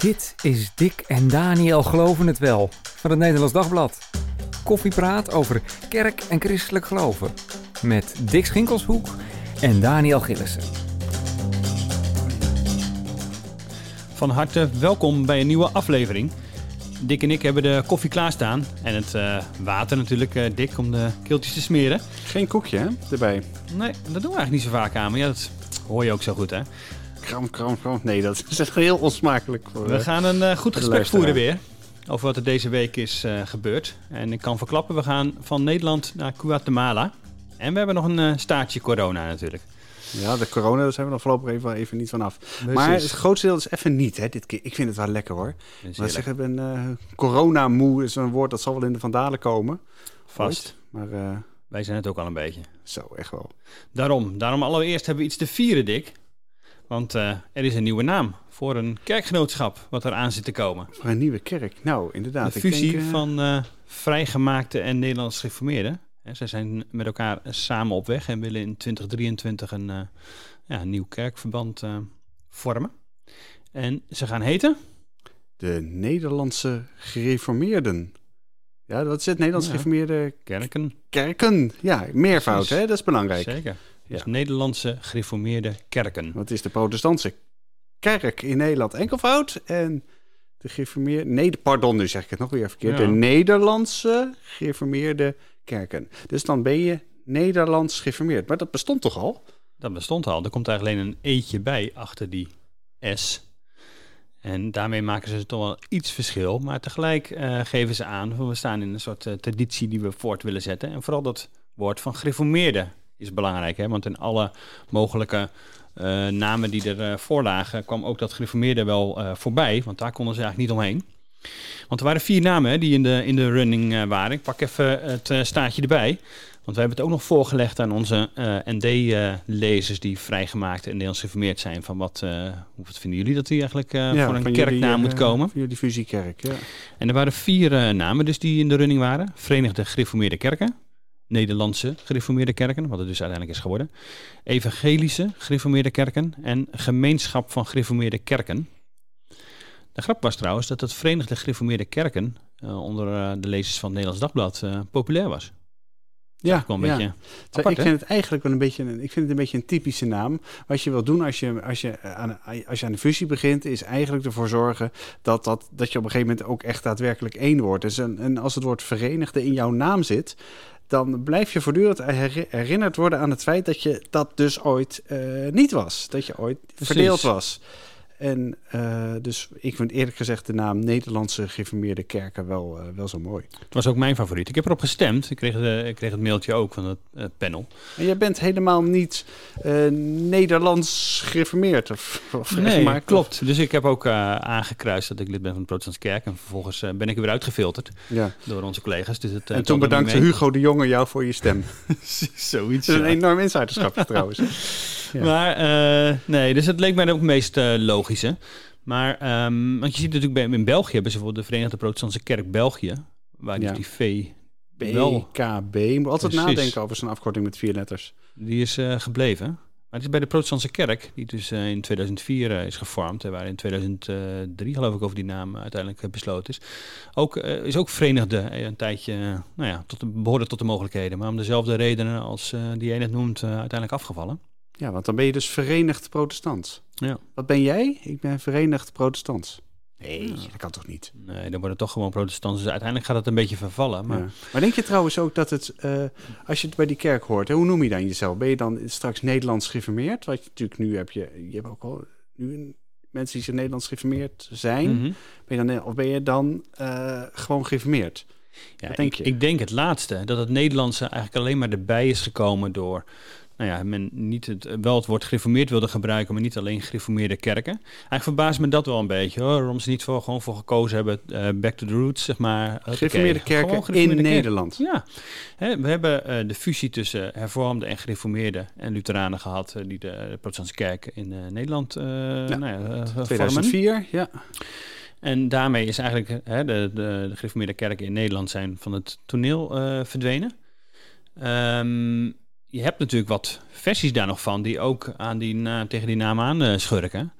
Dit is Dick en Daniel Geloven het Wel van het Nederlands Dagblad. Koffiepraat over kerk en christelijk geloven. Met Dick Schinkelshoek en Daniel Gillissen. Van harte welkom bij een nieuwe aflevering. Dick en ik hebben de koffie klaarstaan. En het uh, water natuurlijk, uh, Dick, om de keeltjes te smeren. Geen koekje, hè, erbij? Nee, dat doen we eigenlijk niet zo vaak aan. Maar ja, dat hoor je ook zo goed, hè? Kram, kram, kram. Nee, dat is echt heel onsmakelijk. Voor, we gaan een uh, goed gesprek voeren weer. Over wat er deze week is gebeurd. En ik kan verklappen, we gaan van Nederland naar Guatemala. En we hebben nog een staartje corona natuurlijk. Ja, de corona, daar zijn we dan voorlopig even, even niet vanaf. Maar het grootste deel is even niet, hè, dit keer. Ik vind het wel lekker, hoor. Maar zeg, ik ben corona-moe, is een woord dat zal wel in de vandalen komen. Vast. Maar wij zijn het ook al een beetje. Zo, echt wel. Daarom, daarom allereerst hebben we iets te vieren, Dick. Want uh, er is een nieuwe naam voor een kerkgenootschap wat er aan zit te komen. Voor een nieuwe kerk, nou inderdaad. De fusie ik denk, van vrijgemaakte en Nederlands gereformeerden. Ze zijn met elkaar samen op weg en willen in 2023 een, ja, een nieuw kerkverband vormen. En ze gaan heten? De Nederlandse Gereformeerden. Ja, dat is het Nederlands ja. Gereformeerde kerken. Kerken, ja, meervoud, hè? dat is belangrijk. Zeker. Dus ja. Nederlandse Gereformeerde Kerken. Wat is de protestantse kerk in Nederland enkelvoud en de gereformeerde... Nee, pardon, nu zeg ik het nog weer verkeerd. Ja. De Nederlandse Gereformeerde kerken. Dus dan ben je Nederlands geformeerd. Maar dat bestond toch al? Dat bestond al. Er komt eigenlijk alleen een eetje bij achter die S. En daarmee maken ze toch wel iets verschil. Maar tegelijk uh, geven ze aan, we staan in een soort uh, traditie die we voort willen zetten. En vooral dat woord van gereformeerde is belangrijk. Hè? Want in alle mogelijke uh, namen die er voorlagen, kwam ook dat gereformeerde wel voorbij. Want daar konden ze eigenlijk niet omheen. Want er waren vier namen hè, die in de, in de running uh, waren. Ik pak even het uh, staartje erbij. Want we hebben het ook nog voorgelegd aan onze uh, ND-lezers die vrijgemaakt en Nederlands geformeerd zijn. Van wat, hoe vinden jullie dat die eigenlijk ja, voor een kerknaam jullie, moet komen? Voor jullie fusiekerk, ja. En er waren vier namen dus die in de running waren. Verenigde Gereformeerde Kerken. Nederlandse gereformeerde kerken, wat het dus uiteindelijk is geworden. Evangelische gereformeerde kerken en gemeenschap van gereformeerde kerken. De grap was trouwens dat het Verenigde Gereformeerde Kerken uh, onder uh, de lezers van het Nederlands Dagblad uh, populair was. Ja, een ja. Beetje apart, ik vind het eigenlijk wel een beetje, een, ik vind het een beetje een typische naam. Wat je wil doen als je, als je, aan, als je aan de fusie begint, is eigenlijk ervoor zorgen dat, dat, dat je op een gegeven moment ook echt daadwerkelijk één wordt. Dus en, en als het woord verenigde in jouw naam zit, dan blijf je voortdurend herinnerd worden aan het feit dat je dat dus ooit niet was. Dat je ooit Precies. verdeeld was. En uh, dus ik vind eerlijk gezegd de naam Nederlandse gereformeerde kerken wel, uh, wel zo mooi. Het was ook mijn favoriet. Ik heb erop gestemd. Ik kreeg, de, ik kreeg het mailtje ook van het uh, panel. En jij bent helemaal niet Nederlands gereformeerd? Of, of nee, maar, klopt. Dus ik heb ook aangekruist dat ik lid ben van de protestantse kerk. En vervolgens ben ik er weer uitgefilterd ja. door onze collega's. Dus het, en toen bedankte Hugo de Jonge jou voor je stem. Zoiets. Dat is een enorm insiderschap trouwens. Ja. Maar nee, dus het leek mij ook het meest Maar, um, want je ziet natuurlijk bij, in België hebben ze bijvoorbeeld de Verenigde Protestantse Kerk België, waar ja. die V... BKB, moet altijd Precies. nadenken over zo'n afkorting met vier letters. Die is uh, gebleven. Maar het is bij de Protestantse Kerk, die dus uh, in 2004 uh, is gevormd, en waar in 2003 geloof ik over die naam uiteindelijk besloten is, ook, is ook Verenigde een tijdje, nou ja, tot, behoorde tot de mogelijkheden, maar om dezelfde redenen als die jij net noemt, uiteindelijk afgevallen. Ja, want dan ben je dus verenigd protestant. Ja. Wat ben jij? Ik ben verenigd protestant. Nee, ja. dat kan toch niet? Nee, dan worden toch gewoon protestants. Dus uiteindelijk gaat het een beetje vervallen. Maar, ja. maar denk je trouwens ook dat het, uh, als je het bij die kerk hoort, hè, hoe noem je dan jezelf? Ben je dan straks Nederlands gereformeerd? Wat je natuurlijk nu heb je, je hebt ook al nu mensen die zich Nederlands gereformeerd zijn. Mm -hmm. ben je dan, of ben je dan uh, gewoon gereformeerd? Ja, denk ik, ik denk het laatste. Dat het Nederlandse eigenlijk alleen maar erbij is gekomen door nou ja, men niet het, wel het woord gereformeerd wilde gebruiken, maar niet alleen gereformeerde kerken. Eigenlijk verbaast me dat wel een beetje hoor, waarom ze niet voor, gewoon voor gekozen hebben, uh, back to the roots, zeg maar. Gereformeerde kerken gereformeerde in Nederland. Ja, we hebben uh, de fusie tussen hervormde en gereformeerde en Lutheranen gehad, uh, die de, de protestantse kerk in Nederland ja. nou ja, 2004, ja. En daarmee is eigenlijk hè, de, de, de gereformeerde kerken in Nederland zijn van het toneel verdwenen. Um, je hebt natuurlijk wat versies daar nog van die ook aan die, tegen die naam aan uh, schurken.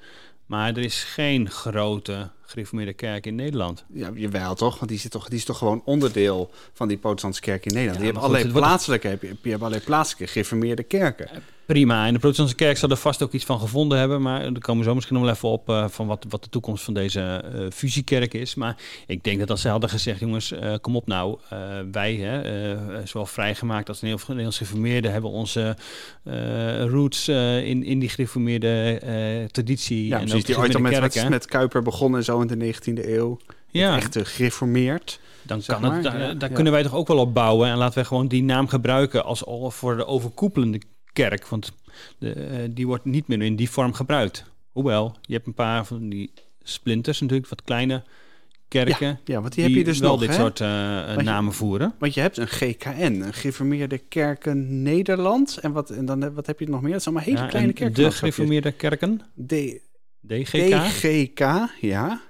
Maar er is geen grote gereformeerde kerk in Nederland. Ja, jawel toch? Want die, zit toch, die is toch gewoon onderdeel van die protestantse kerk in Nederland. Ja, die hebben allerlei plaatselijke, heb je, je hebt allerlei plaatselijke gereformeerde kerken. Prima. En de protestantse kerk zal er vast ook iets van gevonden hebben. Maar daar komen we zo misschien nog wel even op uh, van wat, wat de toekomst van deze uh, fusiekerk is. Maar ik denk dat als ze hadden gezegd, jongens, uh, kom op nou. wij, hè, zowel vrijgemaakt als Nederlands gereformeerde, hebben onze roots in, in die gereformeerde traditie. Ja, en precies. Die ooit al met, met Kuiper begonnen zo in de 19e eeuw. Ja. Echt gereformeerd. Dan kan het, daar, daar kunnen wij toch ook wel op bouwen. En laten we gewoon die naam gebruiken als voor de overkoepelende kerk. Want de, uh, die wordt niet meer in die vorm gebruikt. Hoewel, je hebt een paar van die splinters natuurlijk, wat kleine kerken. Ja, ja want die, heb je dus wel dit hè? soort uh, namen voeren. Want je hebt een GKN, een Gereformeerde Kerken Nederland. En wat, en dan, wat heb je nog meer? Dat zijn allemaal hele kleine kerken. De Gereformeerde Kerken? D DGK? DGK, ja.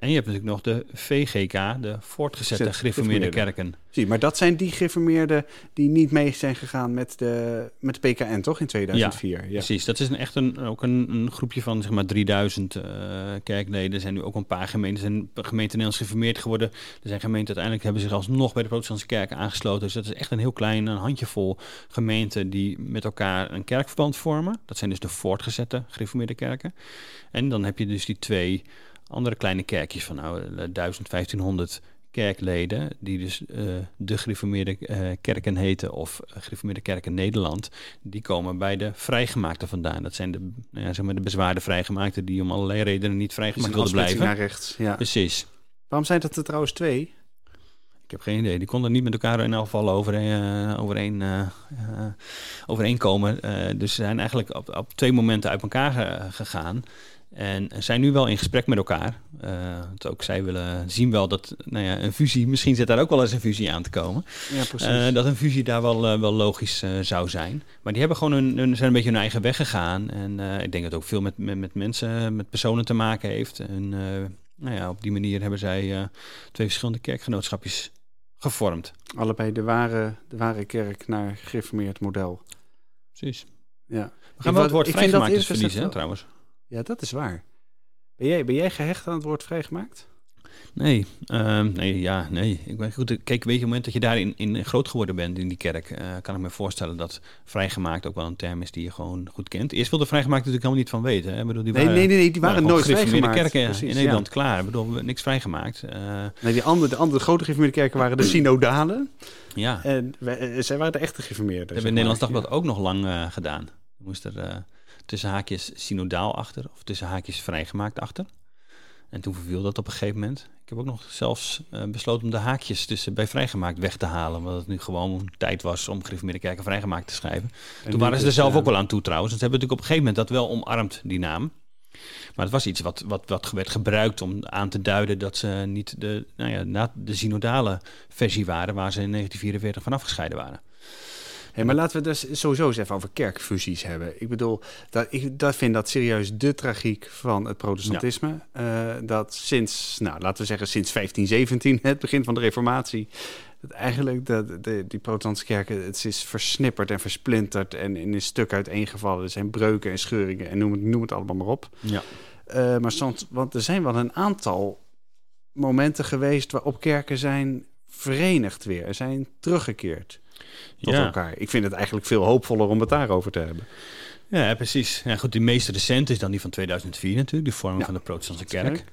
En je hebt natuurlijk nog de VGK, de voortgezette gereformeerde kerken. Zie, maar dat zijn die gereformeerden die niet mee zijn gegaan met de, met de PKN, toch, in 2004? Ja, ja. precies. Dat is een, echt een, ook een, een, groepje van zeg maar 3000 uh, eh, kerkleden. Er zijn nu ook een paar gemeenten, zijn gemeenten Nederlands gereformeerd geworden. Er zijn gemeenten uiteindelijk hebben zich alsnog bij de protestantse kerken aangesloten. Dus dat is echt een heel klein, een handjevol gemeenten die met elkaar een kerkverband vormen. Dat zijn dus de voortgezette gereformeerde kerken. En dan heb je dus die twee andere kleine kerkjes van nou, 1000, eh, 1500 kerkleden, die dus uh, de gereformeerde uh, kerken heten of gereformeerde kerken Nederland, die komen bij de vrijgemaakten vandaan. Dat zijn de, nou ja, zeg maar de bezwaarde vrijgemaakten die om allerlei redenen niet vrijgemaakt wilden blijven. naar rechts, ja. Precies. Waarom zijn dat er trouwens twee? Ik heb geen idee. Die konden niet met elkaar in elk geval overeen, uh, overeen, uh, overeenkomen. dus ze zijn eigenlijk op, op twee momenten uit elkaar gegaan. En zijn nu wel in gesprek met elkaar. Uh, ook zij willen zien wel dat nou ja, een fusie, misschien zit daar ook wel eens een fusie aan te komen. Ja, precies. Uh, dat een fusie daar wel, uh, wel logisch zou zijn. Maar die hebben gewoon een, een, zijn een beetje hun eigen weg gegaan. En ik denk dat het ook veel met, met, met, mensen, met personen te maken heeft. En nou ja, op die manier hebben zij twee verschillende kerkgenootschapjes gevormd. Allebei de ware, de ware kerk naar gereformeerd model. Precies. Ja. We gaan wel het woord vrijgemaakt verliezen, trouwens. Ja, dat is waar. Ben jij, ben jij gehecht aan het woord vrijgemaakt? Nee, uh, nee, ja, nee. Ik ben goed. Kijk, weet je, op het moment dat je daarin in groot geworden bent in die kerk, uh, kan ik me voorstellen dat vrijgemaakt ook wel een term is die je gewoon goed kent. Eerst wilde vrijgemaakt natuurlijk helemaal niet van weten. Hè? bedoel, die nee, waren, nee, nee, nee, die waren, nooit vrijgemaakt. kerken Precies, in Nederland ja. klaar. Ik bedoel, niks vrijgemaakt. Uh, nee, die andere, de andere grote gereformeerde kerken waren de synodalen. Ja. En wij, eh, zij waren de echte gereformeerden. Dat hebben in Nederlands Dagblad ja. ook nog lang gedaan. Moest er tussen haakjes synodaal achter of tussen haakjes vrijgemaakt achter. En toen verviel dat op een gegeven moment. Ik heb ook nog zelfs uh, besloten om de haakjes tussen bij vrijgemaakt weg te halen. Omdat het nu gewoon tijd was om kerken vrijgemaakt te schrijven. En toen waren ze er zelf uh, ook wel aan toe trouwens. Ze hebben natuurlijk op een gegeven moment dat wel omarmd, die naam. Maar het was iets wat, wat, wat werd gebruikt om aan te duiden dat ze niet de, nou ja, de synodale versie waren waar ze in 1944 van afgescheiden waren. Hey, maar laten we dus sowieso eens even over kerkfusies hebben. Ik bedoel, dat, ik dat vind dat serieus de tragiek van het protestantisme. Ja. Uh, dat sinds, nou, laten we zeggen sinds 1517, het begin van de reformatie... Dat eigenlijk de, de, die protestantse kerken, het is versnipperd en versplinterd en in een stuk uiteengevallen. Er zijn breuken en scheuringen en noem het, noem het allemaal maar op. Ja. Uh, maar soms, want er zijn wel een aantal momenten geweest waarop kerken zijn verenigd weer, zijn teruggekeerd tot ja. elkaar. Ik vind het eigenlijk veel hoopvoller om het daarover te hebben. Ja, precies. Ja, goed, die meest recente is dan die van 2004 natuurlijk, de vorming ja. van de protestantse kerk.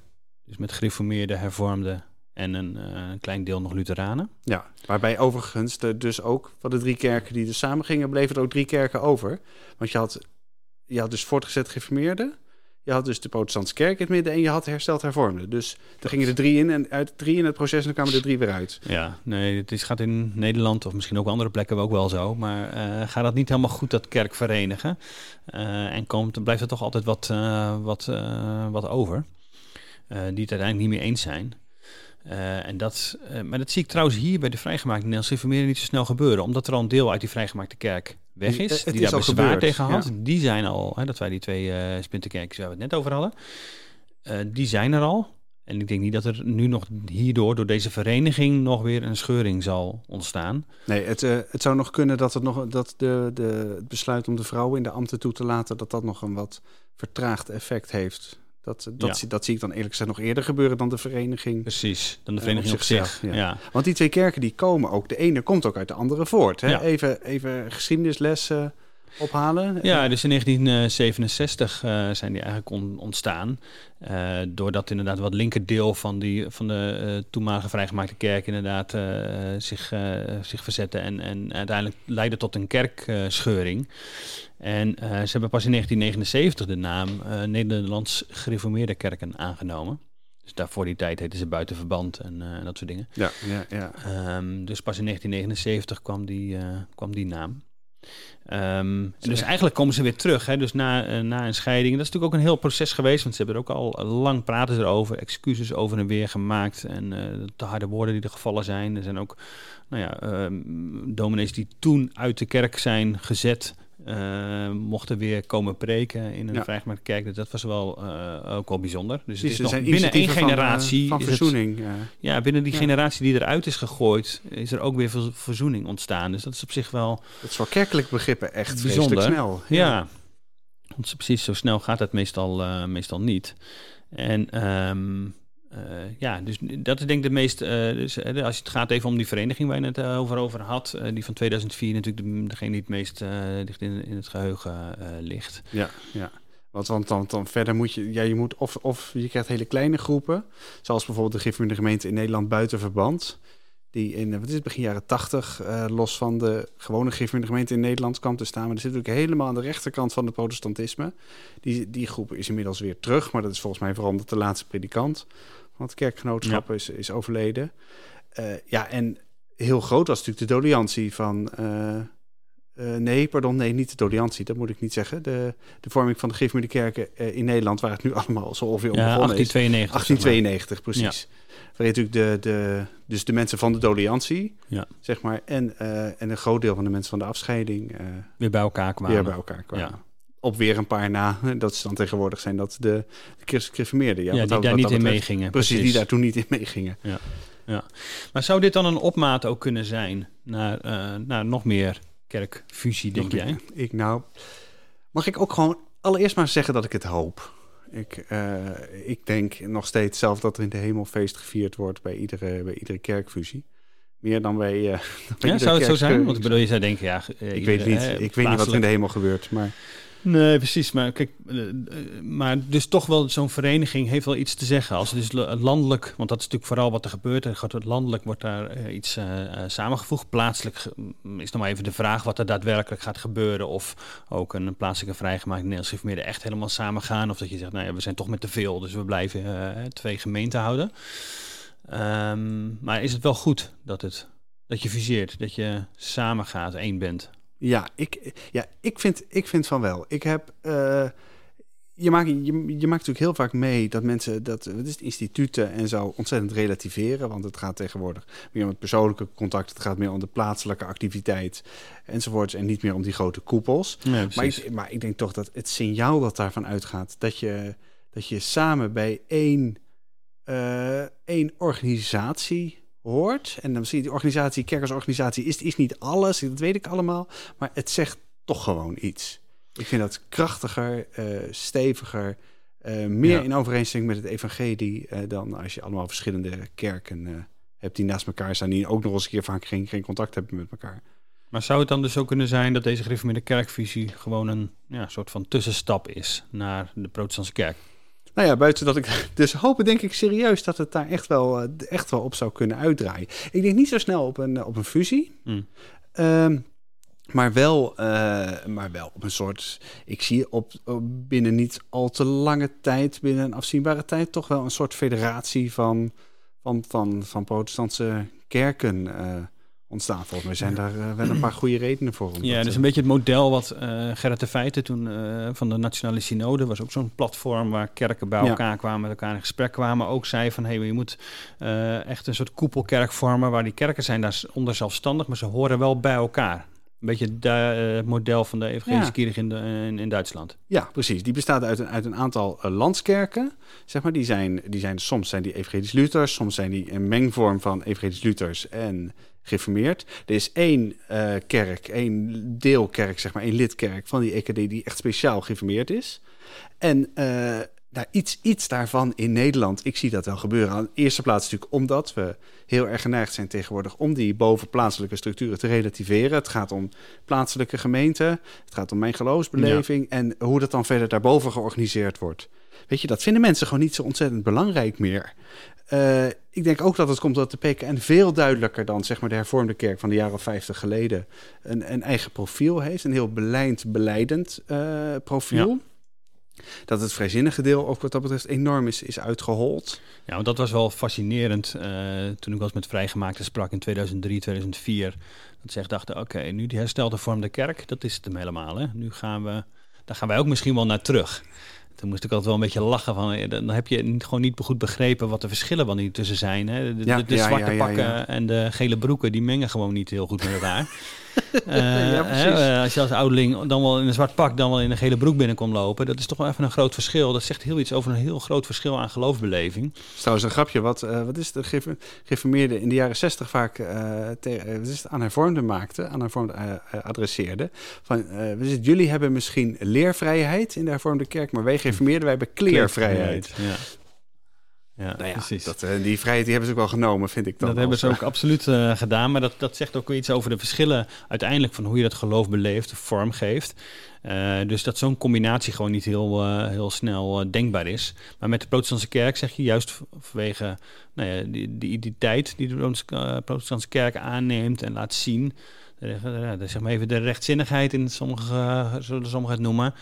Dus met gereformeerde, hervormde en een uh, klein deel nog Lutheranen. Ja, waarbij overigens de, dus ook van de drie kerken die er samen gingen, bleven er ook drie kerken over. Want je had, je had dus voortgezet gereformeerde, je had dus de protestantse kerk in het midden en je had hersteld hervormde. Dus er gingen er drie in en uit drie in het proces en dan kwamen er drie weer uit. Ja, nee, het is, gaat in Nederland of misschien ook andere plekken ook wel zo. Maar uh, gaat dat niet helemaal goed, dat kerk verenigen. Uh, en komt, dan blijft er toch altijd wat, uh, wat, wat over. die het uiteindelijk niet meer eens zijn. En dat, maar dat zie ik trouwens hier bij de vrijgemaakte Nederlandse reformeren niet zo snel gebeuren. Omdat er al een deel uit die vrijgemaakte kerk weg is. Het die is daar bezwaar tegen had. Ja. Die zijn al, hè, dat wij die twee uh, splinterkerkjes waar we het net over hadden. die zijn er al. En ik denk niet dat er nu nog hierdoor, door deze vereniging, nog weer een scheuring zal ontstaan. Nee, het, het zou nog kunnen dat, het, nog, dat de, de, het besluit om de vrouwen in de ambten toe te laten, dat dat nog een wat vertraagd effect heeft Dat, dat, dat zie ik dan eerlijk gezegd nog eerder gebeuren dan de vereniging. Precies, dan de vereniging op, zich. Ja. Want die twee kerken die komen ook, de ene komt ook uit de andere voort. Hè? Even, even geschiedenislessen ophalen? Ja, dus in 1967 uh, eh, zijn die eigenlijk ontstaan. Uh, doordat inderdaad wat linkerdeel van, die, van de uh, toenmalige vrijgemaakte kerk inderdaad zich, zich verzette en, en uiteindelijk leidde tot een kerkscheuring. en ze hebben pas in 1979 de naam Nederlands Gereformeerde Kerken aangenomen. Dus daarvoor die tijd heette ze buiten verband en dat soort dingen. Ja, ja, ja. Um, dus pas in 1979 kwam die, kwam die naam. Um, dus eigenlijk komen ze weer terug. Hè? Dus na, uh, na een scheiding. Dat is natuurlijk ook een heel proces geweest. Want ze hebben er ook al lang praten erover. Excuses over en weer gemaakt. En uh, de harde woorden die er gevallen zijn. Er zijn ook nou ja, uh, dominees die toen uit de kerk zijn gezet. Uh, mochten weer komen preken in een ja. vrijgemaakte kerk. Dus dat was wel uh, ook wel bijzonder. Dus het is nog binnen één generatie... Van, van verzoening. Het, ja. ja. binnen die ja. generatie die eruit is gegooid... is er ook weer verzoening ontstaan. Dus dat is op zich wel... Het is voor kerkelijk begrippen echt bijzonder snel. Ja. Want precies zo snel gaat het meestal, meestal niet. En... Um, uh, ja, dus dat is denk ik de meest. Uh, dus, uh, als het gaat even om die vereniging waar je het over, had, die van 2004 natuurlijk de, degene die het meest dicht in, in het geheugen ligt. Ja, ja. Want, want dan, dan verder moet je, ja, je moet of, of je krijgt hele kleine groepen, zoals bijvoorbeeld de Gifmuurde gemeente in Nederland buiten verband, die in wat is het, begin jaren 80 los van de gewone Gifmuurde gemeente in Nederland kwam te staan. Maar dat zit natuurlijk helemaal aan de rechterkant van het protestantisme. Die, die groep is inmiddels weer terug, maar dat is volgens mij vooral de laatste predikant want het kerkgenootschap is, is overleden. Uh, ja, en heel groot was natuurlijk de doliantie van... Uh, uh, nee, pardon, nee, niet de doliantie, dat moet ik niet zeggen. De, de vorming van de Gifmuurde kerken in Nederland, waar het nu allemaal zo ongeveer om ja, 1892. 1892, precies. Ja. Waar natuurlijk de, de, dus de mensen van de doliantie, ja. zeg maar, en, en een groot deel van de mensen van de afscheiding... weer bij elkaar kwamen. Weer bij elkaar kwamen. Op weer een paar na. Dat ze dan tegenwoordig zijn dat de, de gereformeerden. Ja, ja die daar niet in meegingen. Precies, die daar toen niet in meegingen. Ja. ja. Maar zou dit dan een opmaat ook kunnen zijn naar, uh, naar nog meer kerkfusie, denk nog jij? Ik nou, mag ik ook gewoon allereerst maar zeggen dat ik het hoop. Ik, uh, ik denk nog steeds zelf dat er in de hemel feest gevierd wordt bij iedere, bij iedere kerkfusie. Meer dan bij. Uh, bij ja, zou het zo zijn? Want ik bedoel, je zou denken, ja. ik weet niet. ik weet niet wat er in de hemel gebeurt. Maar Nee, precies. Maar kijk, eh, eh, maar dus toch wel zo'n vereniging heeft wel iets te zeggen. Als het dus landelijk, want dat is natuurlijk vooral wat er gebeurt. Er gaat landelijk wordt daar uh, iets samengevoegd. Plaatselijk mm, is nog maar even de vraag wat er daadwerkelijk gaat gebeuren. Of ook een plaatselijke vrijgemaakt Nederlands echt helemaal samen gaan. Of dat je zegt, nou ja, we zijn toch met te veel, dus we blijven twee gemeenten houden. Um, maar is het wel goed dat, het, dat je viseert, dat je samen gaat, één bent? Ja, ik, ja ik, vind, ik vind van wel. Ik heb. Uh, je, maakt, je, je maakt natuurlijk heel vaak mee dat mensen dat het is instituten en zo ontzettend relativeren. Want het gaat tegenwoordig meer om het persoonlijke contact. Het gaat meer om de plaatselijke activiteit enzovoorts. En niet meer om die grote koepels. maar, ik, maar ik denk toch dat het signaal dat daarvan uitgaat. Dat je, dat je samen bij één, uh, één organisatie hoort. En dan zie je die organisatie, kerkersorganisatie, is, is niet alles, dat weet ik allemaal. Maar het zegt toch gewoon iets. Ik vind dat krachtiger, uh, steviger, uh, meer in overeenstemming met het evangelie uh, dan als je allemaal verschillende kerken hebt die naast elkaar staan, die ook nog eens een keer vaak geen, geen contact hebben met elkaar. Maar zou het dan dus ook kunnen zijn dat deze gereformeerde kerkvisie gewoon een ja, soort van tussenstap is naar de protestantse kerk? Nou ja, buiten dat ik. Dus hopen denk ik serieus dat het daar echt wel, eh, echt wel op zou kunnen uitdraaien. Ik denk niet zo snel op een, op een fusie. Mm. Um, maar wel, uh, maar wel op een soort. Ik zie op, op, binnen niet al te lange tijd, binnen een afzienbare tijd, toch wel een soort federatie van, van, van, van protestantse kerken. Uh, ontstaan. Volgens mij zijn daar uh, wel een paar goede redenen voor. Ja, dus een beetje het model wat uh, Gerrit de Feiten toen uh, van de Nationale Synode was ook zo'n platform waar kerken bij elkaar kwamen, met elkaar in gesprek kwamen. Ook zei van, hé, hey, je moet echt een soort koepelkerk vormen waar die kerken zijn daar onder zelfstandig, maar ze horen wel bij elkaar. Een beetje het model van de evangelische ja. in, in, in, Duitsland. Ja, precies. Die bestaat uit een, uit een aantal landskerken. Zeg maar. die, zijn, die zijn, soms zijn die evangelisch Luthers, soms zijn die een mengvorm van evangelisch Luthers en geformeerd. Er is één uh, kerk, één deelkerk, zeg maar, één lidkerk van die EKD die echt speciaal geformeerd is. En uh, nou, iets, iets daarvan in Nederland, ik zie dat wel gebeuren. Aan de eerste plaats natuurlijk omdat we heel erg geneigd zijn tegenwoordig om die bovenplaatselijke structuren te relativeren. Het gaat om plaatselijke gemeenten, het gaat om mijn geloofsbeleving en hoe dat dan verder daarboven georganiseerd wordt. Weet je, dat vinden mensen gewoon niet zo ontzettend belangrijk meer. Uh, ik denk ook dat het komt dat de PKN veel duidelijker dan zeg maar, de hervormde kerk van de jaren 50 geleden een, een eigen profiel heeft. Een heel beleid, beleidend uh, profiel. Ja dat het vrijzinnige deel ook wat dat betreft enorm is, is uitgehold. Ja, want dat was wel fascinerend uh, toen ik was met vrijgemaakte sprak in 2003, 2004. Dat echt dachten, oké, nu die herstelde vorm de kerk, dat is het hem helemaal. Hè? Nu gaan we, daar gaan wij ook misschien wel naar terug. Toen moest ik altijd wel een beetje lachen van, dan heb je gewoon niet goed begrepen wat de verschillen van die tussen zijn. Hè? De, ja, de, de zwarte ja, pakken en de gele broeken, die mengen gewoon niet heel goed met elkaar. Uh, als je als ouderling dan wel in een zwart pak, dan wel in een gele broek binnenkomt lopen, dat is toch wel even een groot verschil. Dat zegt heel iets over een heel groot verschil aan geloofbeleving. trouwens een grapje. Wat, uh, wat is de geformeerde in de jaren zestig vaak uh, wat is het, aan hervormde maakte, aan hervormde adresseerde. Van, jullie hebben misschien leervrijheid in de hervormde kerk, maar wij geformeerden, wij hebben kleervrijheid. Ja. Ja, nou ja, precies. Dat, uh, die vrijheid die hebben ze ook wel genomen, vind ik dan. Dat hebben ze ook absoluut uh, gedaan. Maar dat, dat zegt ook iets over de verschillen uiteindelijk van hoe je dat geloof beleeft, vorm geeft. Uh, dus dat zo'n combinatie gewoon niet heel, heel snel denkbaar is. Maar met de protestantse kerk zeg je juist vanwege nou ja, die, die identiteit die de protestantse kerk aanneemt en laat zien. Zeg maar even de rechtzinnigheid in sommige, zullen sommigen het noemen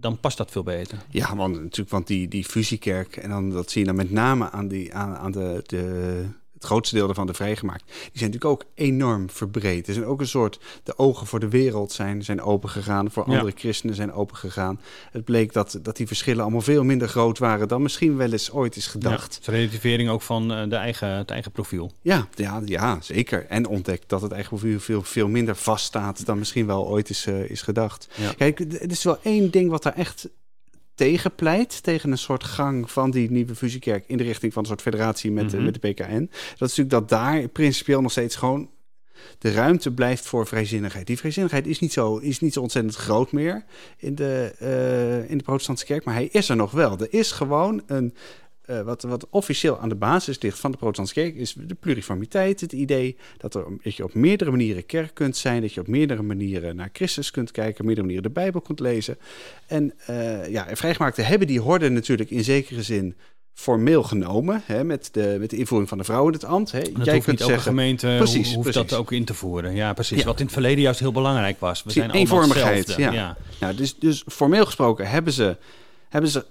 dan past dat veel beter. Ja, want natuurlijk, want die, die fusiekerk, en dan dat zie je dan met name aan, die, aan, aan de, de, het grootste deel daarvan de vrijgemaakt, die zijn natuurlijk ook enorm verbreed. Er zijn ook een soort, de ogen voor de wereld zijn, zijn open gegaan, voor andere christenen zijn open gegaan. Het bleek dat, dat die verschillen allemaal veel minder groot waren dan misschien wel eens ooit is gedacht. Ja, relativering ook van uh, de eigen, het eigen profiel. Ja, ja, ja, zeker. En ontdekt dat het eigen profiel veel, veel minder vaststaat dan misschien wel ooit is, uh, is gedacht. Kijk, er is wel één ding wat daar echt tegen pleit, tegen een soort gang van die nieuwe fusiekerk in de richting van een soort federatie met, mm met de PKN. Dat is natuurlijk dat daar principieel nog steeds gewoon de ruimte blijft voor vrijzinnigheid. Die vrijzinnigheid is niet zo, is niet zo ontzettend groot meer in de, uh, in de protestantse kerk, maar hij is er nog wel. Er is gewoon een uh, wat, wat officieel aan de basis ligt van de protestantse kerk, is de pluriformiteit. Het idee dat, er, dat je op meerdere manieren kerk kunt zijn, dat je op meerdere manieren naar Christus kunt kijken, op meerdere manieren de Bijbel kunt lezen. En uh, ja, vrijgemaakten hebben die horde natuurlijk in zekere zin formeel genomen, hè, met, de, met de invoering van de vrouw in het ambt. Hè. Dat Jij kunt niet zeggen, gemeente precies, hoeft dat ook in te voeren. Ja, precies. Wat in het verleden juist heel belangrijk was. We zijn eenvormigheid. Ja. Ja. ja. dus, dus formeel gesproken hebben ze, hebben ze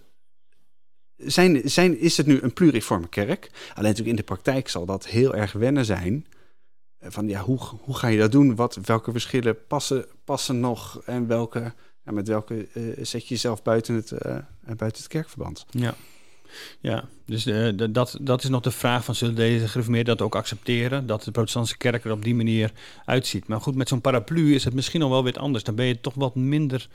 zijn, zijn, is het nu een pluriforme kerk? Alleen natuurlijk in de praktijk zal dat heel erg wennen zijn. Eh, van ja, hoe, hoe ga je dat doen? Wat, welke verschillen passen, passen nog? En welke, ja, met welke uh, zet je jezelf buiten het, uh, buiten het kerkverband? Ja. Ja, dus dat, dat is nog de vraag van zullen deze gereformeerden dat ook accepteren, dat de protestantse kerk er op die manier uitziet. Maar goed, met zo'n paraplu is het misschien al wel weer anders. Dan ben je toch wat minder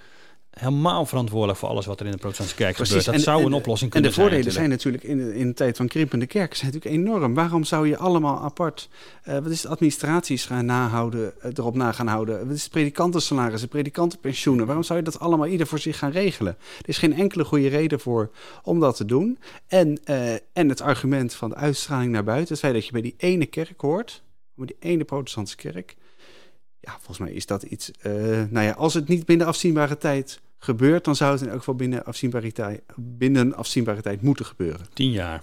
helemaal verantwoordelijk voor alles wat er in de protestantse kerk Precies. gebeurt. Dat zou een oplossing kunnen zijn. En de voordelen zijn natuurlijk in de, in de tijd van krimpende kerken zijn natuurlijk enorm. Waarom zou je allemaal apart, uh, wat is het, administraties gaan nahouden, uh, erop na gaan houden? Wat is het predikantensalarissen, predikantenpensioenen? Waarom zou je dat allemaal ieder voor zich gaan regelen? Er is geen enkele goede reden voor om dat te doen. En, uh, en het argument van de uitstraling naar buiten, het feit dat je bij die ene kerk hoort, bij die ene protestantse kerk, ja, volgens mij is dat iets. Uh, nou ja, als het niet binnen afzienbare tijd gebeurt, dan zou het in elk geval binnen afzienbare tijd, binnen afzienbare tijd moeten gebeuren. Tien jaar.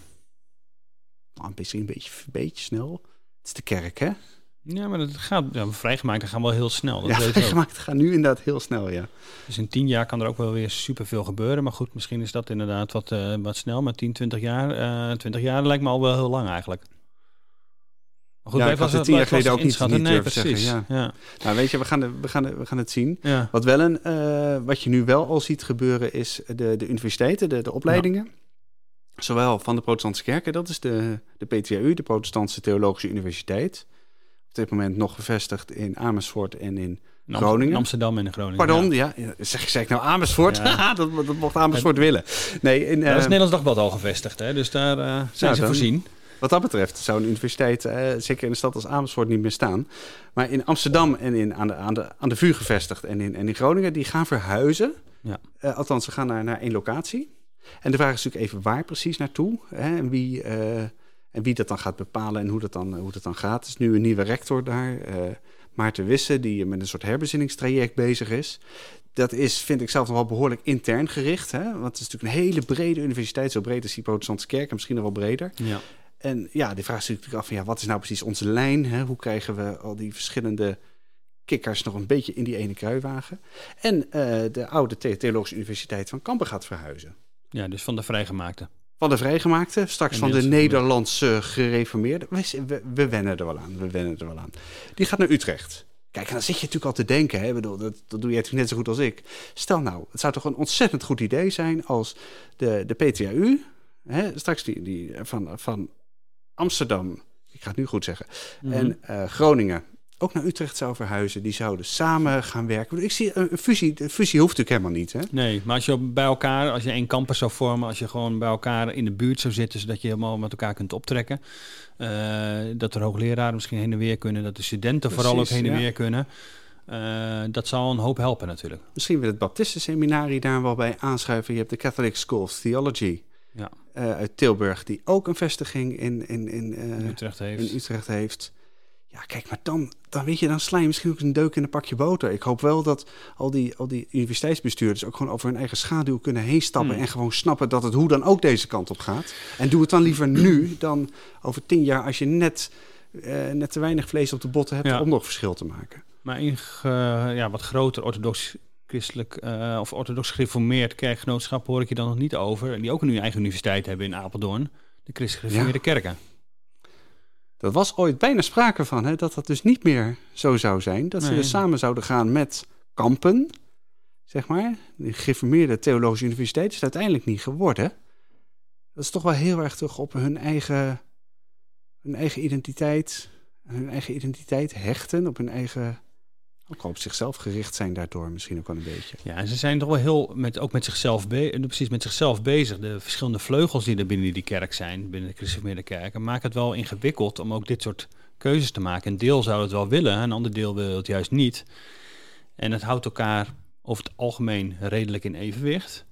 Nou, misschien een beetje, een beetje snel. Het is de kerk, hè? Ja, maar dat gaat, ja, vrijgemaakt gaan wel heel snel. Dat ja, vrijgemaakt gaan nu inderdaad heel snel, ja. Dus in tien jaar kan er ook wel weer superveel gebeuren. Maar goed, misschien is dat inderdaad wat, uh, wat snel. Maar 10, 20 jaar, uh, 20 jaar lijkt me al wel heel lang eigenlijk. Maar goed, ja, ik had het tien jaar geleden ook niet, niet nee, precies. zeggen. Ja. ja. Nou, weet je, we gaan, we gaan, we gaan het zien. Ja. Wat, wel een, uh, wat je nu wel al ziet gebeuren is de, de universiteiten, de, de opleidingen. Zowel van de protestantse kerken, dat is de, de PTU, de Protestantse Theologische Universiteit. Op dit moment nog gevestigd in Amersfoort en in Groningen. In Amsterdam en in Groningen. Pardon, ja. ja zeg, zeg ik nou Amersfoort? Ja. dat, dat mocht Amersfoort willen. Nee, in, uh, dat is het Nederlands Dagblad al gevestigd, hè? dus daar uh, zijn ze voorzien. Wat dat betreft zou een universiteit, eh, zeker in een stad als Amersfoort, niet meer staan. Maar in Amsterdam en in, aan, de, aan, de, aan de vuur gevestigd en in, en in Groningen, die gaan verhuizen. Ja. Uh, althans, ze gaan naar, naar één locatie. En de vraag is natuurlijk even waar precies naartoe hè, en, wie, en wie dat dan gaat bepalen en hoe dat dan, hoe dat dan gaat. Er is nu een nieuwe rector daar, Maarten Wisse, die met een soort herbezinningstraject bezig is. Dat is, vind ik zelf nog wel behoorlijk intern gericht. Hè? Want het is natuurlijk een hele brede universiteit, zo breed als die protestantse kerk en misschien nog wel breder. Ja. En ja, die vraag is natuurlijk af van ja, wat is nou precies onze lijn? Hè? Hoe krijgen we al die verschillende kikkers nog een beetje in die ene kruiwagen? En uh, de oude Theologische Universiteit van Kampen gaat verhuizen. Ja, dus van de vrijgemaakte. Van de vrijgemaakte, straks van de Nederlandse gereformeerde. We, we, we, wennen er wel aan, we wennen er wel aan. Die gaat naar Utrecht. Kijk, en dan zit je natuurlijk al te denken, hè? Bedoel, dat, dat doe je net zo goed als ik. Stel nou, het zou toch een ontzettend goed idee zijn als de, de PTAU, hè, straks die, die van, van Amsterdam, ik ga het nu goed zeggen, mhm. en uh, Groningen ook naar Utrecht zou verhuizen. Die zouden samen gaan werken. Ik zie een fusie, een fusie hoeft natuurlijk helemaal niet. Hè? Nee, maar als je bij elkaar, als je één campus zou vormen, als je gewoon bij elkaar in de buurt zou zitten, zodat je helemaal met elkaar kunt optrekken. Uh, dat er hoogleraren misschien heen en weer kunnen, dat de studenten vooral ook heen en weer kunnen. Uh, dat zal een hoop helpen natuurlijk. Misschien wil het Baptistenseminarie daar wel bij aanschuiven. Je hebt de Catholic School of Theology ja. Uh, uit Tilburg, die ook een vestiging in, in, in, Utrecht heeft. in Utrecht heeft. Ja, kijk, maar dan, dan weet je, dan sla je misschien ook een deuk in een pakje boter. Ik hoop wel dat al die, al die universiteitsbestuurders ook gewoon over hun eigen schaduw kunnen heen stappen. Hmm. En gewoon snappen dat het hoe dan ook deze kant op gaat. En doe het dan liever nu dan over tien jaar als je net, uh, net te weinig vlees op de botten hebt om nog verschil te maken. Maar in ja, wat groter orthodox christelijk uh, of orthodox gereformeerd kerkgenootschap hoor ik je dan nog niet over. Die ook een eigen universiteit hebben in Apeldoorn. De christelijk gereformeerde kerken. Dat was ooit bijna sprake van, hè, dat dat dus niet meer zo zou zijn. Dat ze dus samen zouden gaan met kampen, zeg maar. De gereformeerde theologische universiteit is het uiteindelijk niet geworden. Dat is toch wel heel erg terug op hun eigen, hun eigen identiteit. Hun eigen identiteit hechten, op hun eigen ook op zichzelf gericht zijn daardoor misschien ook wel een beetje. Ja, en ze zijn toch wel heel met, ook met zichzelf, be precies met zichzelf bezig. De verschillende vleugels die er binnen die kerk zijn, binnen de christelijke kerken, maken het wel ingewikkeld om ook dit soort keuzes te maken. Een deel zou het wel willen, een ander deel wil het juist niet. En het houdt elkaar over het algemeen redelijk in evenwicht.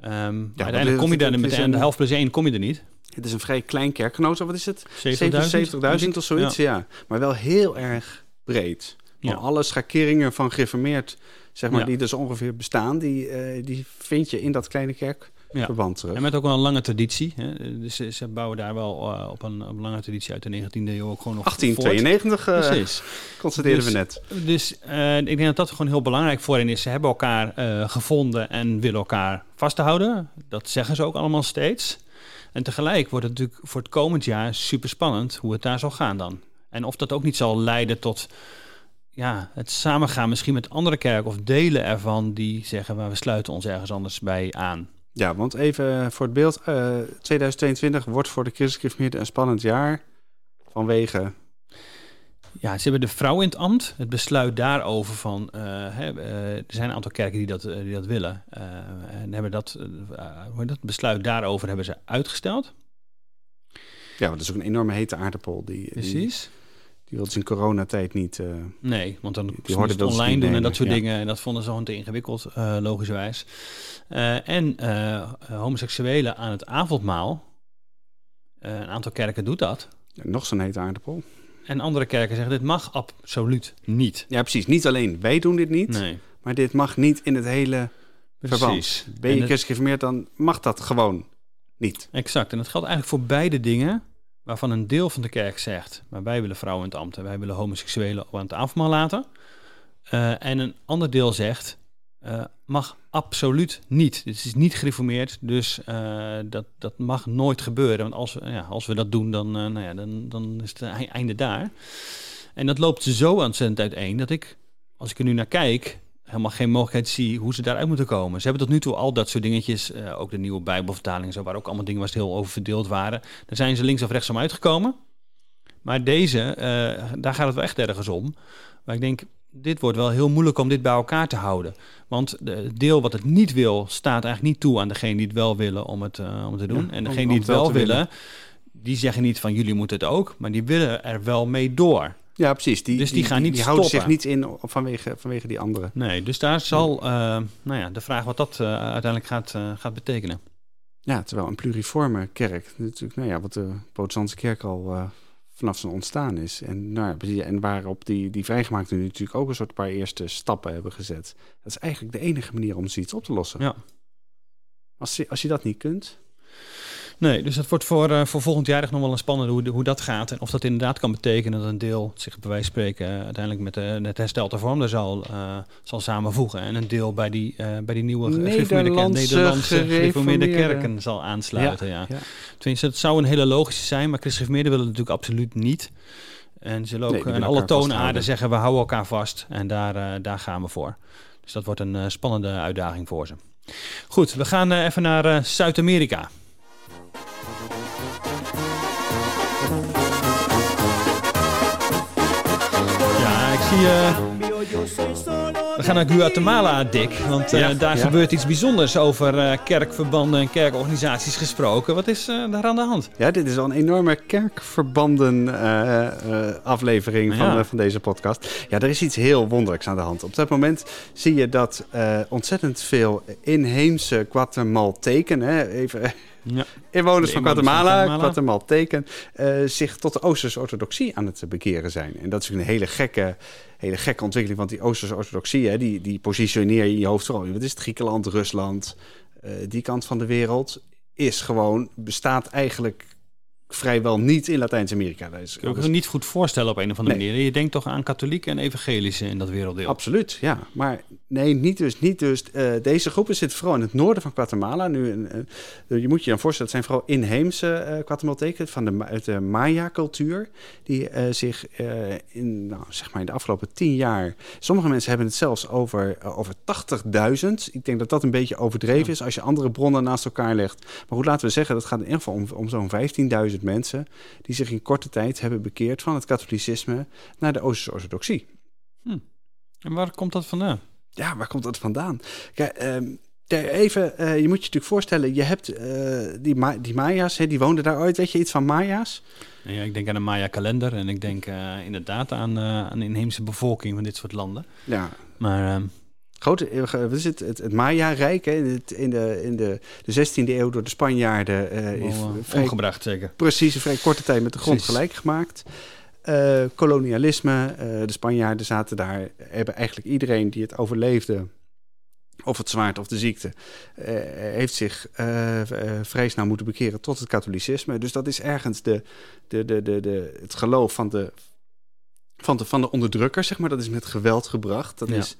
Um, ja, uiteindelijk kom je daar met de helft plus één kom je er niet. Het is een vrij klein kerkgenootschap. Wat is het? 70.000 of zoiets, ja. Maar wel heel erg breed. Ja. Alle schakeringen van geformeerd, zeg maar, die dus ongeveer bestaan, die, uh, die vind je in dat kleine kerkverband terug. En met ook wel een lange traditie. Hè? Dus ze bouwen daar wel uh, op, een, op, een, lange traditie uit de 19e eeuw ook gewoon nog 1892 uh, Precies. constateerden dus, we net. Dus ik denk dat dat gewoon heel belangrijk voor hen is. Ze hebben elkaar gevonden en willen elkaar vasthouden. Dat zeggen ze ook allemaal steeds. En tegelijk wordt het natuurlijk voor het komend jaar super spannend hoe het daar zal gaan dan. En of dat ook niet zal leiden tot ja, het samengaan misschien met andere kerken of delen ervan die zeggen, maar we sluiten ons ergens anders bij aan. Ja, want even voor het beeld, uh, eh, 2022 wordt voor de christelijke een spannend jaar vanwege... Ja, ze hebben de vrouw in het ambt. Het besluit daarover van, uh, hè, uh, er zijn een aantal kerken die dat, die dat willen. en hebben dat, dat besluit daarover hebben ze uitgesteld. Ja, want dat is ook een enorme hete aardappel. Die, Precies. Die wilden ze in coronatijd niet. Uh, nee, want dan die, het online doen en dat soort dingen. En dat vonden ze gewoon te ingewikkeld, uh, logischerwijs. Uh, en homoseksuelen aan het avondmaal. een aantal kerken doet dat. Ja, nog zo'n hete aardappel. En andere kerken zeggen: dit mag absoluut niet. Ja, precies. Niet alleen wij doen dit niet. Nee. Maar dit mag niet in het hele precies. verband. Ben je christelijk dan mag dat gewoon niet. Exact. En dat geldt eigenlijk voor beide dingen waarvan een deel van de kerk zegt, maar wij willen vrouwen in het ambt en wij willen homoseksuelen aan het avondmaal laten. Uh, en een ander deel zegt, uh, mag absoluut niet. Dit is niet gereformeerd, dus uh, dat, dat mag nooit gebeuren. Want als we, ja, als we dat doen, dan, nou ja, dan, dan is het einde daar. En dat loopt zo ontzettend uiteen dat ik, als ik er nu naar kijk, helemaal geen mogelijkheid zie hoe ze daaruit moeten komen. Ze hebben tot nu toe al dat soort dingetjes, uh, ook de nieuwe Bijbelvertaling, zo, waar ook allemaal dingen was heel over verdeeld waren. Daar zijn ze links of rechts om uitgekomen. Maar deze, uh, daar gaat het wel echt ergens om. Maar ik denk, dit wordt wel heel moeilijk om dit bij elkaar te houden. Want het deel wat het niet wil, staat eigenlijk niet toe aan degene die het wel willen om het, uh, om het te doen. Ja, en degene die het wel willen, willen, die zeggen niet van jullie moeten het ook, maar die willen er wel mee door. Ja, precies. Die, dus die, gaan niet die, houden zich niet in vanwege, vanwege die andere. Nee, dus daar zal uh, nou ja, de vraag wat dat uh, uiteindelijk gaat, uh, gaat betekenen. Ja, terwijl een pluriforme kerk, natuurlijk, nou ja, wat de protestantse kerk al vanaf zijn ontstaan is. En, nou ja, en waarop die, die vrijgemaakte nu natuurlijk ook een soort paar eerste stappen hebben gezet. Dat is eigenlijk de enige manier om zoiets op te lossen. Ja. Als je, als je dat niet kunt, Nee, dus dat wordt voor, uh, voor volgend jaar echt nog wel een spannende hoe, hoe dat gaat. En of dat inderdaad kan betekenen dat een deel zich bij wijze van spreken uh, uiteindelijk met, de, met herstel te vorm zal, uh, zal samenvoegen. En een deel bij die, bij die nieuwe Nederlandse, Nederlandse gereformeerde kerken zal aansluiten. Ja, ja. Tenminste, het zou een hele logische zijn, maar christgereformeerden willen het natuurlijk absoluut niet. En ze zullen ook nee, alle toonaarden zeggen, we houden elkaar vast. En daar, daar gaan we voor. Dus dat wordt een spannende uitdaging voor ze. Goed, we gaan even naar Zuid-Amerika. Eh, we gaan naar Guatemala, Dick. Want uh, daar gebeurt iets bijzonders over uh, kerkverbanden en kerkorganisaties gesproken. Wat is daar aan de hand? Ja, dit is al een enorme kerkverbanden aflevering van, van deze podcast. Ja, er is iets heel wonderlijks aan de hand. Op dat moment zie je dat ontzettend veel inheemse Guatemalteken... Hè, even ja. Inwoners van Guatemala, Guatemalteken, uh, zich tot de Oosterse orthodoxie aan het bekeren zijn. En dat is een hele gekke, hele gekke ontwikkeling, want die Oosterse orthodoxie, hè, die, die positioneer je in je hoofd vooral. Wat is het? Griekenland, Rusland, uh, die kant van de wereld is gewoon, bestaat eigenlijk vrijwel niet in Latijns-Amerika. Dat is, Kun je niet goed voorstellen op een of andere manier. Je denkt toch aan katholieken en evangelische in dat werelddeel? Absoluut, ja. Maar nee, niet dus. Niet dus. Uh, deze groepen zitten vooral in het noorden van Guatemala. Nu, uh, je moet je dan voorstellen, het zijn vooral inheemse uh, Guatemalteken van de, uit de Maya-cultuur. Die zich in, nou, zeg maar in de afgelopen tien jaar... Sommige mensen hebben het zelfs over, over 80.000. Ik denk dat dat een beetje overdreven is als je andere bronnen naast elkaar legt. Maar goed, laten we zeggen, dat gaat in ieder geval om, om zo'n 15.000 mensen die zich in korte tijd hebben bekeerd van het katholicisme naar de Oosterse orthodoxie. Hm. En waar komt dat vandaan? Ja, waar komt dat vandaan? Kijk, um, even, uh, je moet je natuurlijk voorstellen, je hebt uh, die, Ma die Maya's, hè, die woonden daar ooit. Weet je iets van Maya's? Ja, ik denk aan de Maya-kalender en ik denk uh, inderdaad aan, aan de inheemse bevolking van dit soort landen. Ja. Maar ehm, grote, eh, wat is het, het, het Maya-rijk in, de, in de, de 16e eeuw door de Spanjaarden uh, is vrij, omgebracht, zeker. Precies, een vrij korte tijd met de grond gelijk gemaakt. Uh, kolonialisme, de Spanjaarden zaten daar, hebben eigenlijk iedereen die het overleefde, of het zwaard of de ziekte, heeft zich vrij snel moeten bekeren tot het katholicisme. Dus dat is ergens de, de, de, de, de, het geloof van de, van de, van de onderdrukker, zeg maar. Dat is met geweld gebracht. Dat is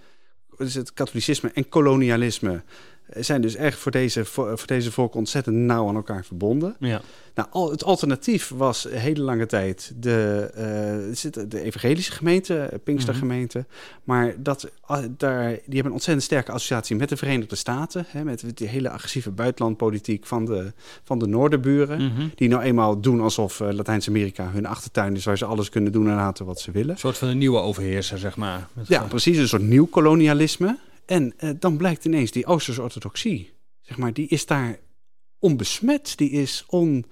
is het katholicisme en kolonialisme zijn dus echt voor deze, voor, voor deze volk ontzettend nauw aan elkaar verbonden. Ja. Nou, al, het alternatief was hele lange tijd de, uh, de evangelische gemeente, Pinkstergemeente. Mm Maar dat, uh, daar, die hebben een ontzettend sterke associatie met de Verenigde Staten. Hè, met die hele agressieve buitenlandpolitiek van de, van de noorderburen. Mhm. Die nou eenmaal doen alsof uh, Latijns-Amerika hun achtertuin is... waar ze alles kunnen doen en laten wat ze willen. Een soort van een nieuwe overheerser, zeg maar. Ja, precies. Een soort nieuw kolonialisme. En uh, dan blijkt ineens die Oosterse orthodoxie, zeg maar, die is daar onbesmet. Die is on...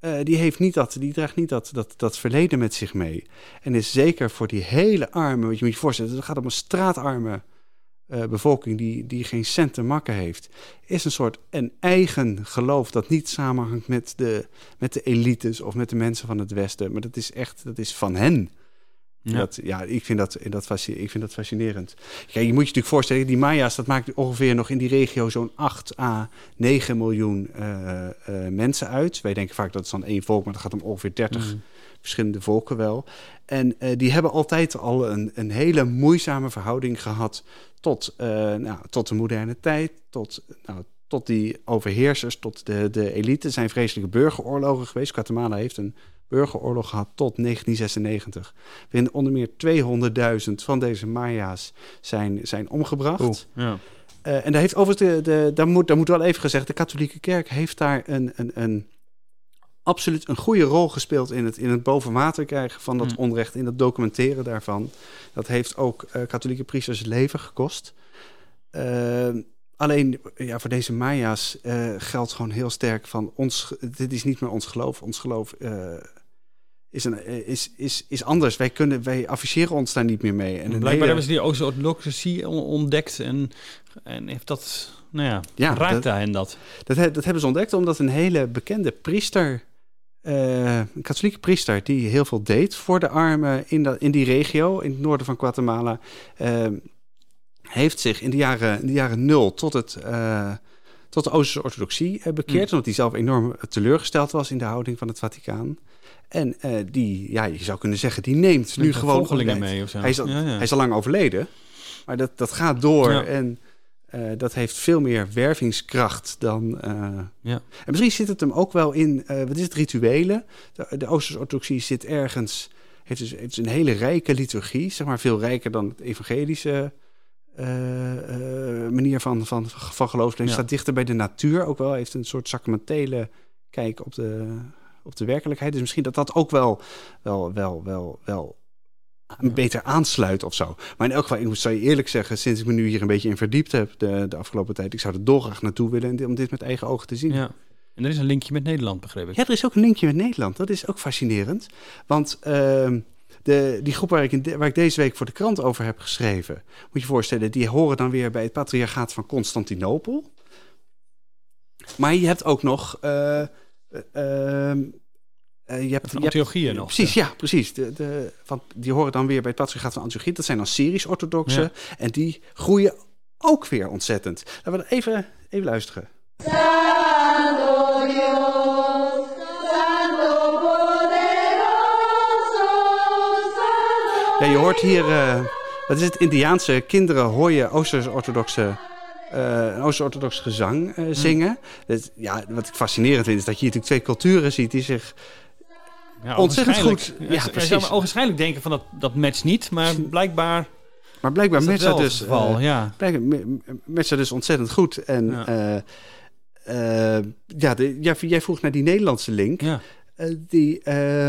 Uh, die, heeft niet dat, die draagt niet dat, dat, dat verleden met zich mee. En is zeker voor die hele arme, wat je moet je voorstellen, het gaat om een straatarme uh, bevolking die, die geen cent te makken heeft, is een soort een eigen geloof dat niet samenhangt met de, met de elites of met de mensen van het Westen. Maar dat is echt, dat is van hen. Ja. Dat, ja, ik vind dat, dat, ik vind dat fascinerend. Ja, je moet je natuurlijk voorstellen, die Maya's, dat maakt ongeveer nog in die regio zo'n 8 à 9 miljoen uh, uh, mensen uit. Wij denken vaak dat het dan één volk, maar dat gaat om ongeveer 30 mm. verschillende volken wel. En uh, die hebben altijd al een, een hele moeizame verhouding gehad tot, nou, tot de moderne tijd, tot, nou, tot die overheersers, tot de, de elite. Er zijn vreselijke burgeroorlogen geweest. Guatemala heeft een burgeroorlog gehad tot 1996. Waarin onder meer 200.000 van deze Maya's zijn, zijn omgebracht. ja. Uh, en daar heeft overigens, de, de, daar, moet, daar moet wel even gezegd, de katholieke kerk heeft daar een, een, een absoluut een goede rol gespeeld in het, in het boven water krijgen van dat mm. onrecht, in het documenteren daarvan. Dat heeft ook uh, katholieke priesters het leven gekost. Uh, alleen ja, voor deze Maya's uh, geldt gewoon heel sterk van ons, dit is niet meer ons geloof. Ons geloof is, een, is, is, is anders. Wij, kunnen, wij afficheren ons daar niet meer mee. En Blijkbaar hebben ze die Oost-orthodoxie ontdekt en, en heeft dat, nou ja, ja raakt dat, hen dat? dat? Dat hebben ze ontdekt omdat een hele bekende priester, uh, een katholieke priester, die heel veel deed voor de armen in, dat, in die regio, in het noorden van Guatemala, uh, heeft zich in de jaren, in de jaren nul tot het... Uh, tot de Oosterse orthodoxie bekeerd, mm. omdat hij zelf enorm teleurgesteld was in de houding van het Vaticaan. En uh, die, ja, je zou kunnen zeggen, die neemt nu gewoon mee of zo. Hij is, al, ja, ja. hij is al lang overleden, maar dat, dat gaat door en uh, dat heeft veel meer wervingskracht dan. Uh, ja. En misschien zit het hem ook wel in, wat is het, rituelen? De, de Oosterse orthodoxie zit ergens, heeft dus, heeft dus een hele rijke liturgie, zeg maar veel rijker dan het evangelische. manier van, van, van geloofsleven. Staat dichter bij de natuur ook wel. Heeft een soort sacramentele kijk op de, op de werkelijkheid. Dus misschien dat dat ook wel, wel, wel, wel, wel beter aansluit of zo. Maar in elk geval, ik moet je eerlijk zeggen, sinds ik me nu hier een beetje in verdiept heb de, de afgelopen tijd, ik zou er dolgraag naartoe willen om dit met eigen ogen te zien. Ja. En er is een linkje met Nederland, begreep ik. Ja, er is ook een linkje met Nederland. Dat is ook fascinerend. Want uh, de, die groep waar ik, in waar ik deze week voor de krant over heb geschreven, moet je voorstellen, die horen dan weer bij het patriarchaat van Constantinopel. Maar je hebt ook nog uh, uh, je hebt, van Antiochieën nog. Precies, ja, precies. De, de, van, die horen dan weer bij het patriarchaat van Antiochieën. Dat zijn dan Syrisch-orthodoxen. Ja. En die groeien ook weer ontzettend. Laten we even, even luisteren. Ja, je hoort hier, uh, wat is het, Indiaanse kinderen hoor je Oosters-orthodoxe uh, een Oost-orthodox gezang uh, zingen. Dat, ja, wat ik fascinerend vind, is dat je hier natuurlijk twee culturen ziet die zich ja, ontzettend goed... Ja, precies. Je zou waarschijnlijk denken van dat, dat matcht niet, maar blijkbaar... Maar blijkbaar matcht dat dus... Geval, uh, ja. matcht dus ontzettend goed. En ja, ja de, jij vroeg naar die Nederlandse link. Ja. Uh, die, uh,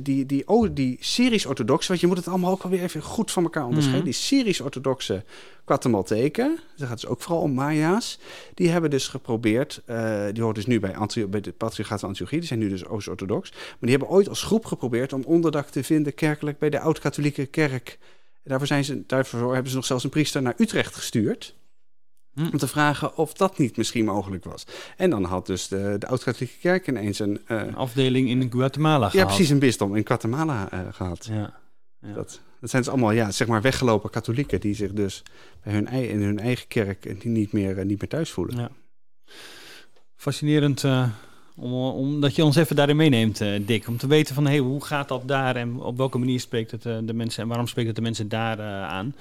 die, die, oh, die Syrisch-orthodoxe, want je moet het allemaal ook alweer even goed van elkaar onderscheiden. Mm -hmm. Die Syrisch-orthodoxe Guatemalteken, dat gaat dus ook vooral om Maya's, die hebben dus geprobeerd, uh, die hoort dus nu bij, Antio bij de Patriarchaat van Antiochie, die zijn nu dus Oost-orthodox, maar die hebben ooit als groep geprobeerd om onderdak te vinden kerkelijk bij de Oud-Katholieke Kerk. Daarvoor, zijn ze, daarvoor hebben ze nog zelfs een priester naar Utrecht gestuurd. Hm. Om te vragen of dat niet misschien mogelijk was. En dan had dus de, de Oud-Katholieke Kerk ineens een, uh, een afdeling in Guatemala gehad. Ja, precies, een bisdom in Guatemala uh, gehad. Ja, ja. Dat, dat zijn dus allemaal ja, zeg maar weggelopen katholieken die zich dus bij hun, in hun eigen kerk die niet, meer, uh, niet meer thuis voelen. Ja. Fascinerend om, omdat je ons even daarin meeneemt, uh, Dick. Om te weten van hey, hoe gaat dat daar en op welke manier spreekt het uh, de mensen en waarom spreekt het de mensen daar aan.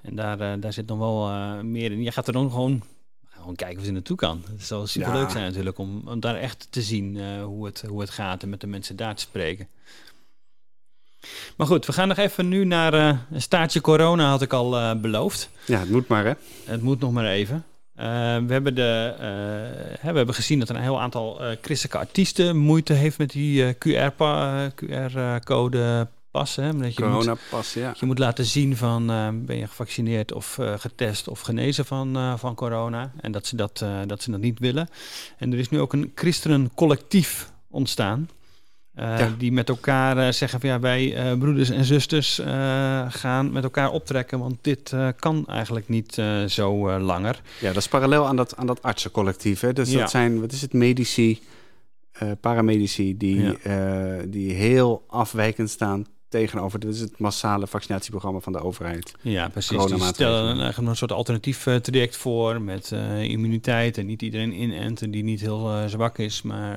En daar, daar zit nog wel meer in. Je gaat er dan gewoon, gewoon kijken of ze naartoe kan. Het zal super leuk zijn natuurlijk om, om daar echt te zien hoe, het, hoe het gaat en met de mensen daar te spreken. Maar goed, we gaan nog even nu naar een staartje corona, had ik al beloofd. Ja, het moet maar hè. Het moet nog maar even. Uh, we, hebben de, uh, hè, we hebben gezien dat een heel aantal uh, christelijke artiesten moeite heeft met die QR-code passen. Corona-pas, ja. Je moet laten zien van ben je gevaccineerd of getest of genezen van, van corona. En dat ze dat, dat ze dat niet willen. En er is nu ook een christenencollectief ontstaan. Uh, Die met elkaar uh, zeggen van ja, wij uh, broeders en zusters gaan met elkaar optrekken, want dit kan eigenlijk niet zo langer. Ja, dat is parallel aan dat, aan dat artsencollectief. Hè? Dus ja. dat zijn, wat is het, medici, paramedici, die, ja. die heel afwijkend staan tegenover. Dit is het massale vaccinatieprogramma van de overheid. Ja, precies. Die stellen een, een soort alternatief uh, traject voor met uh, immuniteit en niet iedereen inenten die niet heel uh, zwak is, maar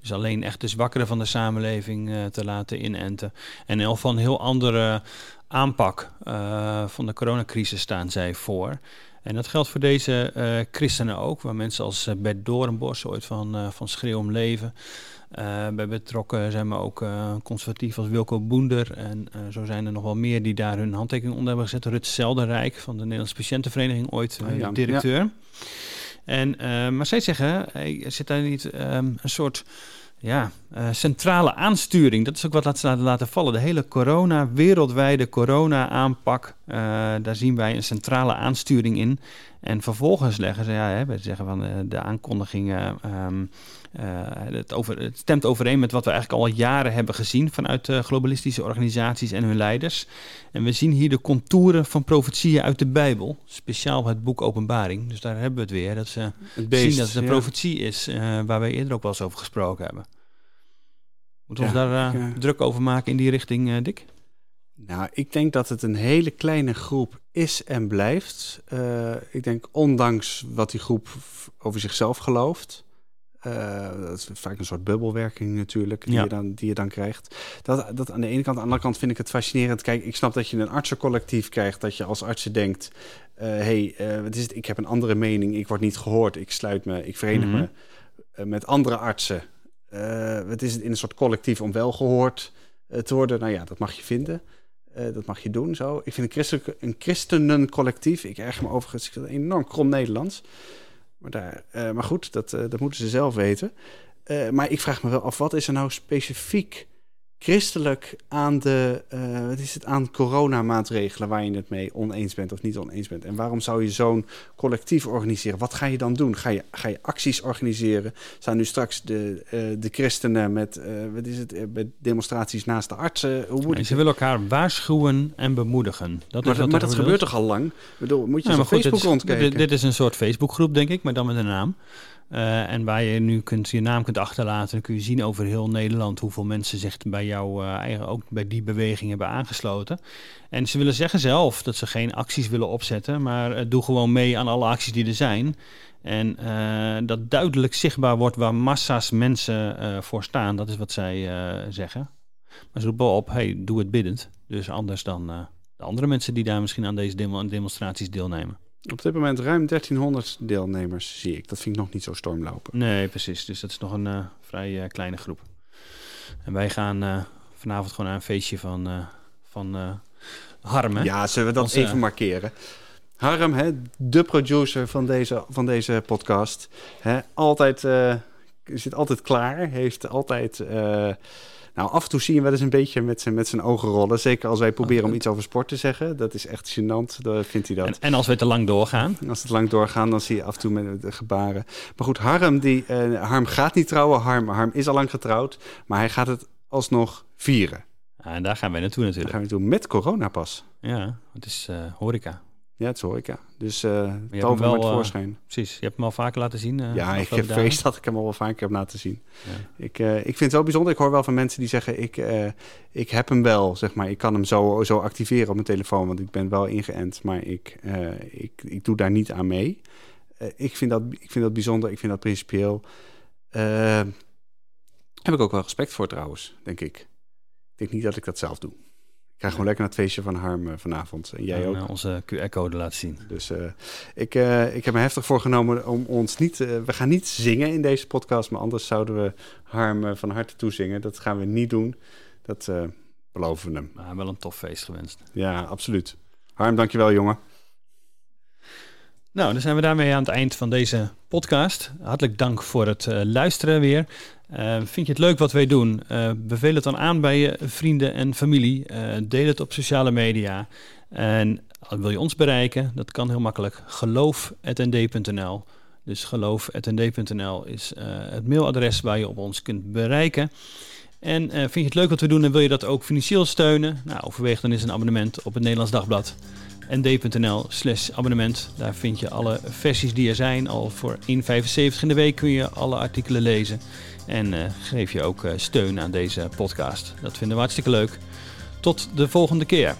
dus alleen echt de zwakkeren van de samenleving te laten inenten. En in van een heel andere aanpak van de coronacrisis staan zij voor. En dat geldt voor deze christenen ook, waar mensen als Bert Doornbos ooit van, van Schreeuw om Leven bij betrokken zijn we ook conservatief als Wilco Boender. En zo zijn er nog wel meer die daar hun handtekening onder hebben gezet. Rut Zelderrijk van de Nederlandse Patiëntenvereniging, ooit oh, ja. directeur. Ja. En, maar zij zeggen, hey, zit daar niet um, een soort ja, centrale aansturing? Dat is ook wat laten, laten vallen. De hele corona, wereldwijde corona-aanpak, daar zien wij een centrale aansturing in. En vervolgens leggen ze, ja, hè, ze zeggen van de aankondigingen, ehm, het, over, het stemt overeen met wat we eigenlijk al jaren hebben gezien vanuit globalistische organisaties en hun leiders. En we zien hier de contouren van profetieën uit de Bijbel, speciaal het boek Openbaring. Dus daar hebben we het weer, dat ze het zien dat het een profetie is, waar wij eerder ook wel eens over gesproken hebben. Moeten we ons daar druk over maken in die richting, Dick? Nou, ik denk dat het een hele kleine groep is en blijft. Uh, ik denk, ondanks wat die groep over zichzelf gelooft. dat is vaak een soort bubbelwerking natuurlijk, die, je, dan, die je dan krijgt. Dat, dat aan de ene kant. Aan de andere kant vind ik het fascinerend. Kijk, ik snap dat je een artsencollectief krijgt. Dat je als artsen denkt, hé, hey, wat is het? ik heb een andere mening. Ik word niet gehoord. Ik sluit me, ik verenig mm -hmm. me met andere artsen. Het is in een soort collectief om wel gehoord te worden. Nou ja, dat mag je vinden. Uh, dat mag je doen zo. Ik vind een, christen, een christenencollectief, ik erg me overigens, enorm krom Nederlands. Maar, daar, maar goed, dat, dat moeten ze zelf weten. maar ik vraag me wel af, wat is er nou specifiek christelijk aan de, uh, wat is het, aan coronamaatregelen waar je het mee oneens bent of niet oneens bent. En waarom zou je zo'n collectief organiseren? Wat ga je dan doen? Ga je, ga je acties organiseren? Staan nu straks de, uh, de christenen met, uh, wat is het, met demonstraties naast de artsen? Hoe moet ze willen elkaar waarschuwen en bemoedigen. Dat maar, is wat maar dat gebeurt toch al lang? Ik bedoel, moet je ja, op Facebook rondkijken? Dit, dit, is een soort Facebookgroep, denk ik, maar dan met een naam. Uh, en waar je nu kunt, je naam kunt achterlaten, dan kun je zien over heel Nederland hoeveel mensen zich bij jou uh, eigen, ook bij die beweging hebben aangesloten. En ze willen zeggen zelf dat ze geen acties willen opzetten, maar uh, doe gewoon mee aan alle acties die er zijn. En dat duidelijk zichtbaar wordt waar massa's mensen voor staan, dat is wat zij zeggen. Maar ze roepen op, hey, doe het biddend. Dus anders dan de andere mensen die daar misschien aan deze demo demonstraties deelnemen. Op dit moment ruim 1300 deelnemers zie ik. Dat vind ik nog niet zo stormlopen. Nee, precies. Dus dat is nog een uh, vrij uh, kleine groep. En wij gaan uh, vanavond gewoon naar een feestje van, van Harm. Hè? Ja, zullen we dat even markeren? Harm, hè, de producer van deze, van deze podcast. Hè, altijd, zit altijd klaar. Heeft altijd nou, af en toe zie je hem wel eens een beetje met zijn, met zijn ogen rollen. Zeker als wij proberen om iets over sport te zeggen. Dat is echt gênant, vindt hij dat. En, en als we te lang doorgaan? Als het lang doorgaan, dan zie je af en toe met de gebaren. Maar goed, Harm, die, uh, Harm gaat niet trouwen. Harm, Harm is al lang getrouwd. Maar hij gaat het alsnog vieren. en daar gaan wij naartoe natuurlijk. Daar gaan we naartoe met corona pas. Ja, het is uh, horeca. Ja, het is horeca. Dus uh, tover met voorschijn. precies, je hebt hem al vaker laten zien. Uh, ja, ik heb vrees dat ik hem al wel vaker heb laten zien. Ja. Ik, uh, ik vind het wel bijzonder. Ik hoor wel van mensen die zeggen, ik, ik heb hem wel, zeg maar. Ik kan hem zo, zo activeren op mijn telefoon, want ik ben wel ingeënt. Maar ik, ik, ik doe daar niet aan mee. ik, vind dat, ik vind dat bijzonder, ik vind dat principieel. heb ik ook wel respect voor trouwens, denk ik. Ik denk niet dat ik dat zelf doe ga gewoon lekker naar het feestje van Harm uh, vanavond. En jij en, ook. Uh, onze QR-code laten zien. Dus uh, ik, ik heb me heftig voorgenomen om ons niet... we gaan niet zingen in deze podcast, maar anders zouden we Harm van harte toezingen. Dat gaan we niet doen. Dat beloven we hem. Maar wel een tof feest gewenst. Ja, absoluut. Harm, dankjewel jongen. Nou, dan zijn we daarmee aan het eind van deze podcast. Hartelijk dank voor het luisteren weer. Uh, vind je het leuk wat wij doen? Uh, beveel het dan aan bij je vrienden en familie. Deel het op sociale media. En wil je ons bereiken? Dat kan heel makkelijk. geloof.nd.nl Dus geloof.nd.nl is het mailadres waar je op ons kunt bereiken. En vind je het leuk wat we doen en wil je dat ook financieel steunen? Nou, overweeg dan eens een abonnement op het Nederlands Dagblad nd.nl slash abonnement. Daar vind je alle versies die er zijn. Al voor 1,75 in de week kun je alle artikelen lezen. En uh, geef je ook uh, steun aan deze podcast. Dat vinden we hartstikke leuk. Tot de volgende keer.